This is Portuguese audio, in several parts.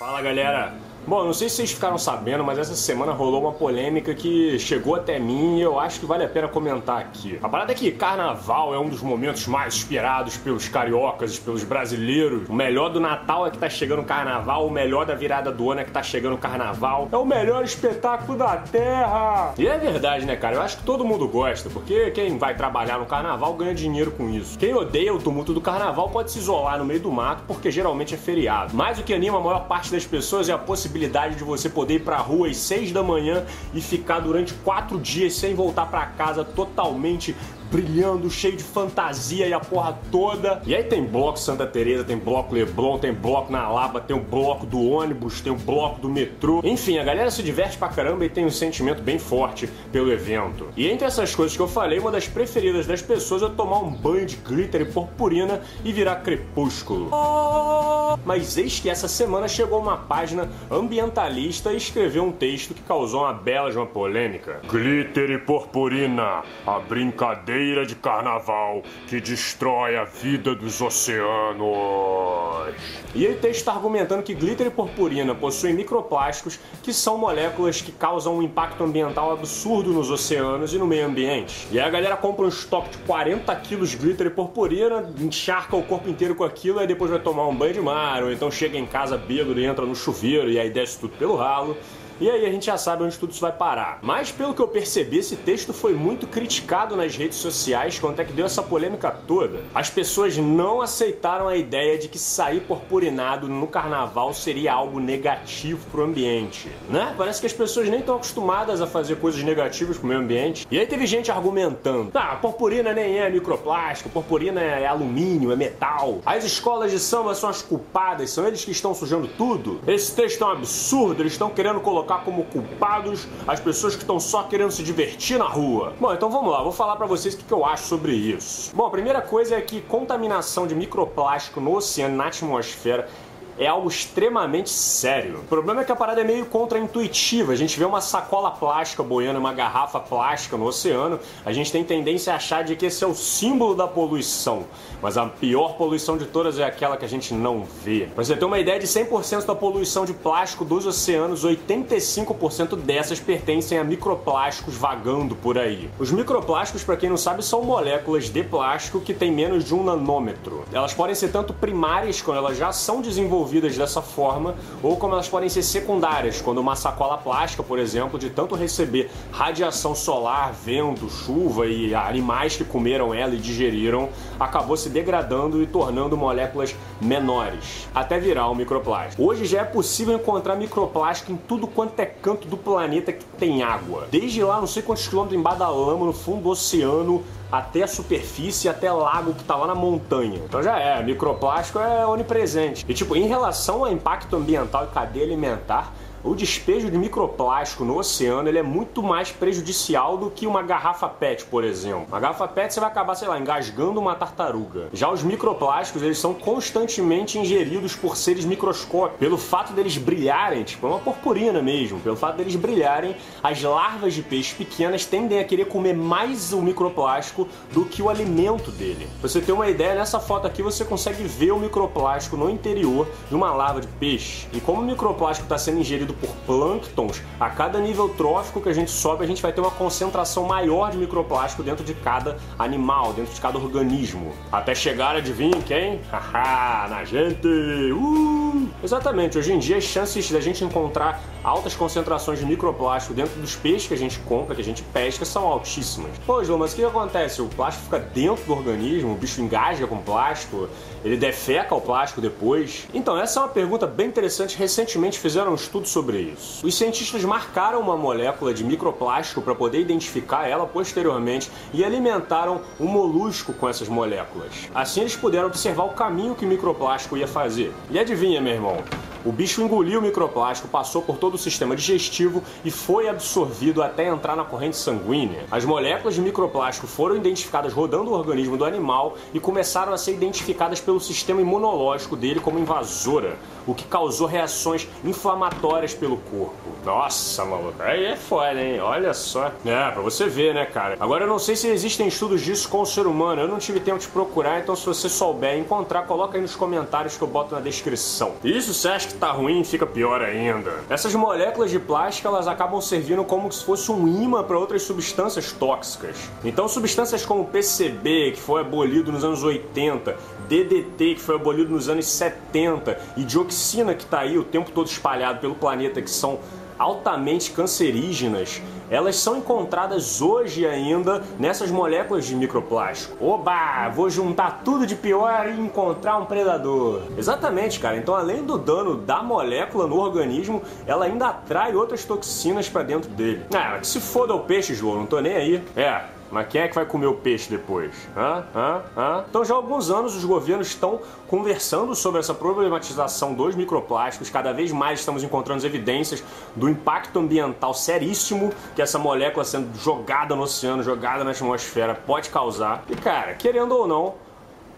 Fala galera! Bom, não sei se vocês ficaram sabendo, mas essa semana rolou uma polêmica que chegou até mim e eu acho que vale a pena comentar aqui. A parada é que carnaval é um dos momentos mais esperados pelos cariocas pelos brasileiros. O melhor do Natal é que tá chegando o carnaval, o melhor da virada do ano é que tá chegando o carnaval. É o melhor espetáculo da terra! E é verdade, né, cara? Eu acho que todo mundo gosta, porque quem vai trabalhar no carnaval ganha dinheiro com isso. Quem odeia o tumulto do carnaval pode se isolar no meio do mato, porque geralmente é feriado. Mas o que anima a maior parte das pessoas é a possibilidade possibilidade de você poder ir pra rua às 6 da manhã e ficar durante 4 dias sem voltar para casa totalmente brilhando, cheio de fantasia e a porra toda. E aí tem bloco Santa Teresa, tem bloco Leblon, tem bloco na Lapa, tem o bloco do ônibus, tem o bloco do metrô. Enfim, a galera se diverte pra caramba e tem um sentimento bem forte pelo evento. E entre essas coisas que eu falei, uma das preferidas das pessoas é tomar um banho de glitter e purpurina e virar crepúsculo. Mas eis que essa semana chegou uma página ambientalista e escreveu um texto que causou uma bela de uma polêmica. Glitter e purpurina, a brincadeira de carnaval que destrói a vida dos oceanos. E ele está argumentando que glitter e purpurina possuem microplásticos que são moléculas que causam um impacto ambiental absurdo nos oceanos e no meio ambiente. E aí a galera compra um estoque de 40 quilos de glitter e purpurina, encharca o corpo inteiro com aquilo e depois vai tomar um banho de mar, ou então chega em casa bêbado e entra no chuveiro e aí desce tudo pelo ralo. E aí a gente já sabe onde tudo isso vai parar. Mas pelo que eu percebi, esse texto foi muito criticado nas redes sociais quanto é que deu essa polêmica toda. As pessoas não aceitaram a ideia de que sair purpurinado no carnaval seria algo negativo pro ambiente, né? Parece que as pessoas nem estão acostumadas a fazer coisas negativas pro meio ambiente. E aí teve gente argumentando: "Ah, purpurina nem é microplástico, purpurina é alumínio, é metal. As escolas de samba são as culpadas, são eles que estão sujando tudo. Esse texto é um absurdo, eles estão querendo colocar colocar como culpados as pessoas que estão só querendo se divertir na rua. Bom, então vamos lá, vou falar para vocês o que eu acho sobre isso. Bom, a primeira coisa é que contaminação de microplástico no oceano, na atmosfera, é algo extremamente sério. O problema é que a parada é meio contraintuitiva. A gente vê uma sacola plástica boiando, uma garrafa plástica no oceano, a gente tem tendência a achar de que esse é o símbolo da poluição. Mas a pior poluição de todas é aquela que a gente não vê. Pra você ter uma ideia de 100% da poluição de plástico dos oceanos, 85% dessas pertencem a microplásticos vagando por aí. Os microplásticos, para quem não sabe, são moléculas de plástico que têm menos de um nanômetro. Elas podem ser tanto primárias, quando elas já são desenvolvidas dessa forma, ou como elas podem ser secundárias, quando uma sacola plástica, por exemplo, de tanto receber radiação solar, vento, chuva e animais que comeram ela e digeriram, acabou se degradando e tornando moléculas menores, até virar um microplástico. Hoje já é possível encontrar microplástico em tudo quanto é canto do planeta que tem água. Desde lá, não sei quantos quilômetros embaixo da lama, no fundo do oceano, até a superfície, até lago que tá lá na montanha. Então já é, microplástico é onipresente. E tipo, em relação ao impacto ambiental e cadeia alimentar, o despejo de microplástico no oceano ele é muito mais prejudicial do que uma garrafa PET, por exemplo. Uma garrafa PET você vai acabar, sei lá, engasgando uma tartaruga. Já os microplásticos, eles são constantemente ingeridos por seres microscópicos. Pelo fato deles brilharem, tipo, é uma purpurina mesmo, pelo fato deles brilharem, as larvas de peixes pequenas tendem a querer comer mais o microplástico do que o alimento dele. Pra você ter uma ideia, nessa foto aqui você consegue ver o microplástico no interior de uma larva de peixe. E como o microplástico está sendo ingerido por plânctons, a cada nível trófico que a gente sobe, a gente vai ter uma concentração maior de microplástico dentro de cada animal, dentro de cada organismo. Até chegar, adivinha quem? Haha, na gente! Uh! Exatamente, hoje em dia as chances da gente encontrar altas concentrações de microplástico dentro dos peixes que a gente compra, que a gente pesca, são altíssimas. Pois, mas o que acontece? O plástico fica dentro do organismo, o bicho engasga com plástico, ele defeca o plástico depois. Então, essa é uma pergunta bem interessante. Recentemente fizeram um estudo sobre isso. Os cientistas marcaram uma molécula de microplástico para poder identificar ela posteriormente e alimentaram um molusco com essas moléculas. Assim, eles puderam observar o caminho que o microplástico ia fazer. E adivinha, meu irmão? O bicho engoliu o microplástico, passou por todo o sistema digestivo e foi absorvido até entrar na corrente sanguínea. As moléculas de microplástico foram identificadas rodando o organismo do animal e começaram a ser identificadas pelo sistema imunológico dele como invasora, o que causou reações inflamatórias pelo corpo. Nossa, maluco, aí é foda, hein? Olha só. É, pra você ver, né, cara? Agora eu não sei se existem estudos disso com o ser humano, eu não tive tempo de procurar, então se você souber encontrar, coloca aí nos comentários que eu boto na descrição. Isso, você que tá ruim, fica pior ainda. Essas moléculas de plástico elas acabam servindo como se fosse um imã para outras substâncias tóxicas. Então, substâncias como PCB, que foi abolido nos anos 80, DDT, que foi abolido nos anos 70, e dioxina, que está aí o tempo todo espalhado pelo planeta, que são altamente cancerígenas, elas são encontradas hoje ainda nessas moléculas de microplástico. Oba, vou juntar tudo de pior e encontrar um predador. Exatamente, cara. Então, além do dano da molécula no organismo, ela ainda atrai outras toxinas para dentro dele. Ah, que se foda o peixe, João, não tô nem aí. É, mas quem é que vai comer o peixe depois? Hã? Hã? Hã? Então já há alguns anos os governos estão conversando sobre essa problematização dos microplásticos. Cada vez mais estamos encontrando evidências do impacto ambiental seríssimo que essa molécula sendo jogada no oceano, jogada na atmosfera pode causar. E cara, querendo ou não,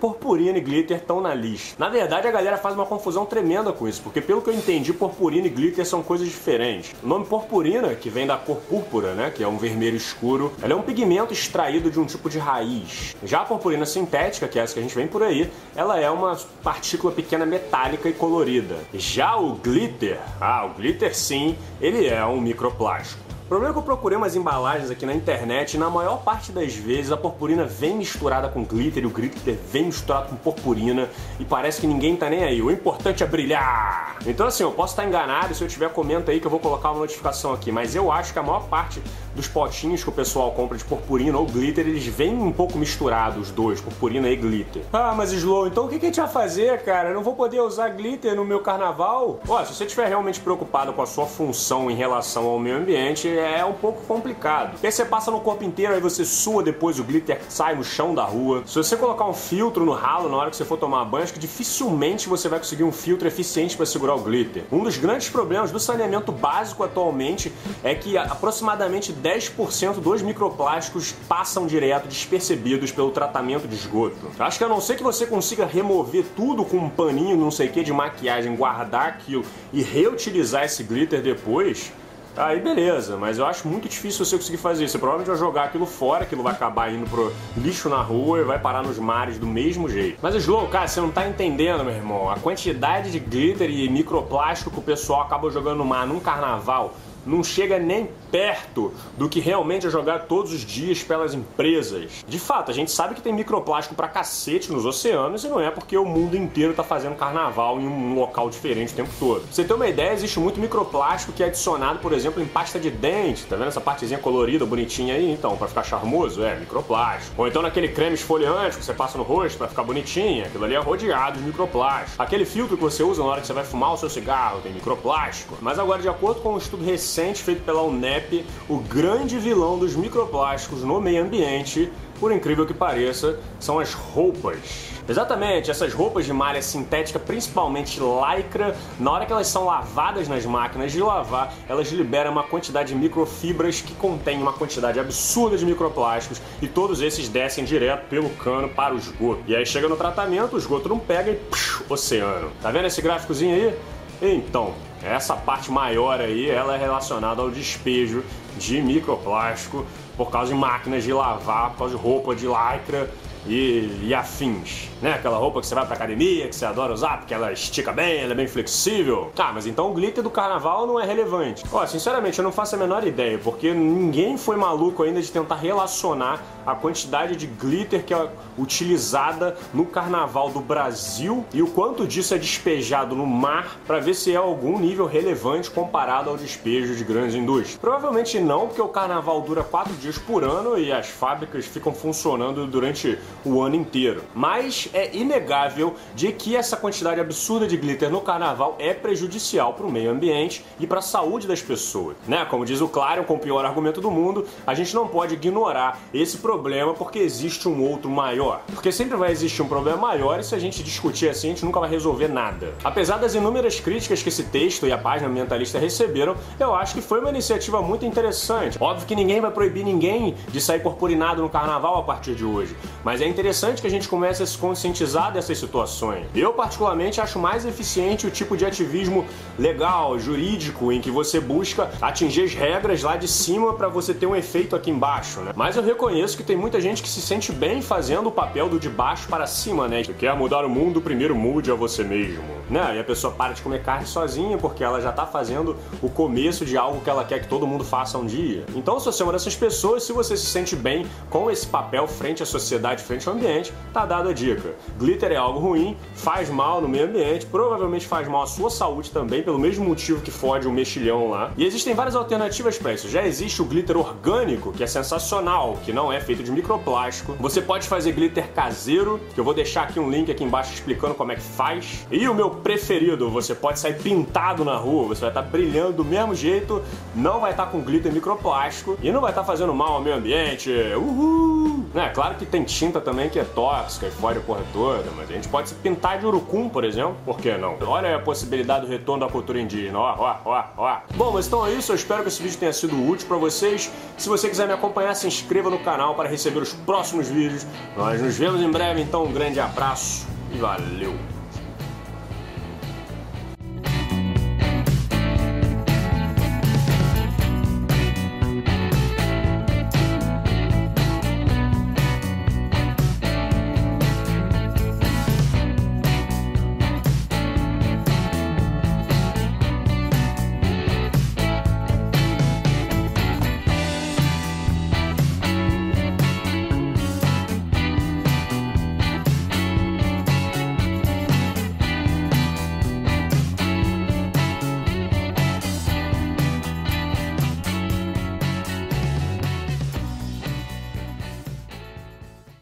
purpurina e glitter estão na lista. Na verdade, a galera faz uma confusão tremenda com isso, porque pelo que eu entendi, purpurina e glitter são coisas diferentes. O nome purpurina, que vem da cor púrpura, né, que é um vermelho escuro, ela é um pigmento extraído de um tipo de raiz. Já a purpurina sintética, que é essa que a gente vem por aí, ela é uma partícula pequena metálica e colorida. Já o glitter, ah, o glitter sim, ele é um microplástico. O problema é que eu procurei umas embalagens aqui na internet e na maior parte das vezes a purpurina vem misturada com glitter e o glitter vem misturado com purpurina e parece que ninguém tá nem aí. O importante é brilhar! Então assim, eu posso estar enganado, se eu tiver comenta aí que eu vou colocar uma notificação aqui, mas eu acho que a maior parte dos potinhos que o pessoal compra de purpurina ou glitter, eles vêm um pouco misturados os dois, purpurina e glitter. Ah, mas Slow, então o que a gente vai fazer, cara? Eu não vou poder usar glitter no meu carnaval? Ó, se você estiver realmente preocupado com a sua função em relação ao meio ambiente, é um pouco complicado. Porque você passa no corpo inteiro, aí você sua depois, o glitter sai no chão da rua. Se você colocar um filtro no ralo na hora que você for tomar banho, acho que dificilmente você vai conseguir um filtro eficiente para segurar o glitter. Um dos grandes problemas do saneamento básico atualmente é que aproximadamente 10% dos microplásticos passam direto despercebidos pelo tratamento de esgoto. Acho que a não ser que você consiga remover tudo com um paninho, não sei o que, de maquiagem, guardar aquilo e reutilizar esse glitter depois, Aí beleza, mas eu acho muito difícil você conseguir fazer isso. Você provavelmente vai jogar aquilo fora, aquilo vai acabar indo pro lixo na rua e vai parar nos mares do mesmo jeito. Mas Slow, cara, você não tá entendendo, meu irmão. A quantidade de glitter e microplástico que o pessoal acaba jogando no mar num carnaval não chega nem perto do que realmente é jogado todos os dias pelas empresas. De fato, a gente sabe que tem microplástico pra cacete nos oceanos e não é porque o mundo inteiro tá fazendo carnaval em um local diferente o tempo todo. Pra você ter uma ideia, existe muito microplástico que é adicionado, por exemplo, em pasta de dente. Tá vendo essa partezinha colorida, bonitinha aí? Então, para ficar charmoso, é microplástico. Ou então naquele creme esfoliante que você passa no rosto para ficar bonitinha, aquilo ali é rodeado de microplástico. Aquele filtro que você usa na hora que você vai fumar o seu cigarro tem microplástico. Mas agora, de acordo com um estudo recente feito pela UNEP, o grande vilão dos microplásticos no meio ambiente, por incrível que pareça, são as roupas. Exatamente, essas roupas de malha sintética, principalmente lycra, na hora que elas são lavadas nas máquinas de lavar, elas liberam uma quantidade de microfibras que contém uma quantidade absurda de microplásticos e todos esses descem direto pelo cano para o esgoto. E aí chega no tratamento, o esgoto não pega e psh, oceano. Tá vendo esse gráficozinho aí? Então, essa parte maior aí, ela é relacionada ao despejo de microplástico por causa de máquinas de lavar, por causa de roupa de lycra e, e, afins, né? Aquela roupa que você vai pra academia, que você adora usar, porque ela estica bem, ela é bem flexível. Ah, mas então o glitter do carnaval não é relevante. Ó, sinceramente, eu não faço a menor ideia, porque ninguém foi maluco ainda de tentar relacionar a quantidade de glitter que é utilizada no carnaval do Brasil e o quanto disso é despejado no mar para ver se é algum nível relevante comparado ao despejo de grandes indústrias. Provavelmente não, porque o carnaval dura quatro dias por ano e as fábricas ficam funcionando durante o ano inteiro. Mas é inegável de que essa quantidade absurda de glitter no carnaval é prejudicial para o meio ambiente e para a saúde das pessoas. Né? Como diz o Clarion, com o pior argumento do mundo, a gente não pode ignorar esse problema porque existe um outro maior. Porque sempre vai existir um problema maior e se a gente discutir assim, a gente nunca vai resolver nada. Apesar das inúmeras críticas que esse texto e a página ambientalista receberam, eu acho que foi uma iniciativa muito interessante. Óbvio que ninguém vai proibir ninguém de sair purpurinado no carnaval a partir de hoje. Mas é interessante que a gente comece a se conscientizar dessas situações. Eu, particularmente, acho mais eficiente o tipo de ativismo legal, jurídico, em que você busca atingir as regras lá de cima para você ter um efeito aqui embaixo, né? Mas eu reconheço que tem muita gente que se sente bem fazendo o papel do de baixo para cima, né? Você quer mudar o mundo, primeiro mude a você mesmo, né? E a pessoa para de comer carne sozinha porque ela já tá fazendo o começo de algo que ela quer que todo mundo faça um dia. Então, se você é uma dessas pessoas, se você se sente bem com esse papel frente à sociedade, frente ao ambiente, tá dada a dica. Glitter é algo ruim, faz mal no meio ambiente, provavelmente faz mal à sua saúde também, pelo mesmo motivo que fode um mexilhão lá. E existem várias alternativas para isso. Já existe o glitter orgânico, que é sensacional, que não é feito de microplástico. Você pode fazer glitter caseiro, que eu vou deixar aqui um link aqui embaixo explicando como é que faz. E o meu preferido, você pode sair pintado na rua, você vai estar tá brilhando do mesmo jeito, não vai estar tá com glitter microplástico e não vai estar tá fazendo mal ao meio ambiente. Uhul! É claro que tem tinta também que é tóxica e fode a porra toda, mas a gente pode se pintar de urucum, por exemplo, por que não? Olha a possibilidade do retorno da cultura indígena, ó, ó, ó, ó. Bom, mas então é isso, eu espero que esse vídeo tenha sido útil para vocês. Se você quiser me acompanhar, se inscreva no canal para receber os próximos vídeos. Nós nos vemos em breve, então um grande abraço e valeu!